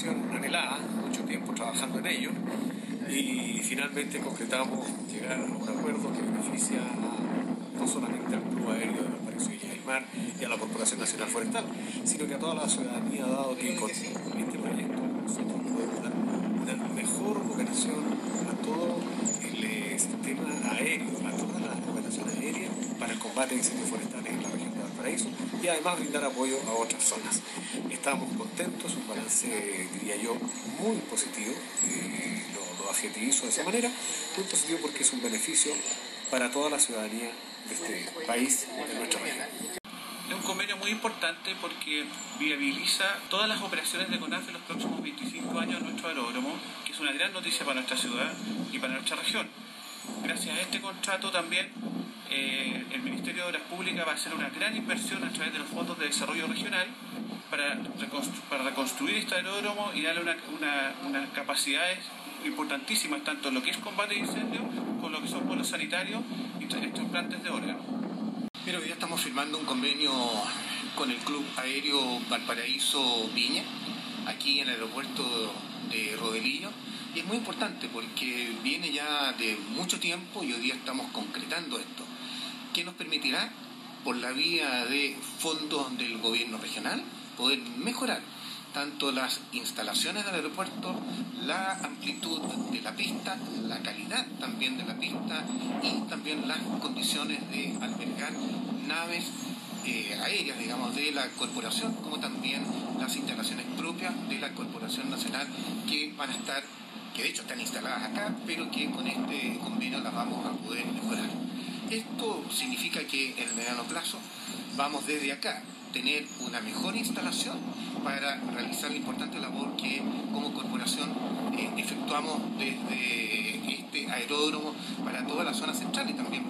anhelada, mucho tiempo trabajando en ello, y finalmente concretamos llegar a un acuerdo que beneficia no solamente al Club Aéreo de Valparaíso y del Mar y a la Corporación Nacional Forestal, sino que a toda la ciudadanía, dado que con este proyecto nosotros podemos dar una mejor operación a todo el sistema aéreo, a toda la operación aérea para el combate de incendios forestales en la región Valparaíso y además brindar apoyo a otras zonas. Estamos contentos, un balance, diría yo, muy positivo, eh, lo, lo adjetivizo de esa manera, muy positivo porque es un beneficio para toda la ciudadanía de este país, de nuestra región. Un convenio muy importante porque viabiliza todas las operaciones de CONAF en los próximos 25 años en nuestro aeródromo, que es una gran noticia para nuestra ciudad y para nuestra región. Gracias a este contrato también eh, el Ministerio de Obras Públicas va a hacer una gran inversión a través de los fondos de desarrollo regional para, reconstru para reconstruir este aeródromo y darle unas una, una capacidades importantísimas, tanto en lo que es combate de incendios, con lo que son vuelos sanitarios y trasplantes de órganos. Mira, hoy estamos firmando un convenio con el Club Aéreo Valparaíso Viña, aquí en el aeropuerto de Rodelillo. Y es muy importante porque viene ya de mucho tiempo y hoy día estamos concretando esto, que nos permitirá, por la vía de fondos del gobierno regional, poder mejorar tanto las instalaciones del aeropuerto, la amplitud de la pista, la calidad también de la pista y también las condiciones de albergar naves eh, aéreas, digamos, de la corporación, como también las instalaciones propias de la Corporación Nacional que van a estar, que de hecho están instaladas acá, pero que con este convenio las vamos a poder mejorar. Esto significa que en el mediano plazo vamos desde acá tener una mejor instalación para realizar la importante labor que como corporación eh, efectuamos desde este aeródromo para toda la zona central y también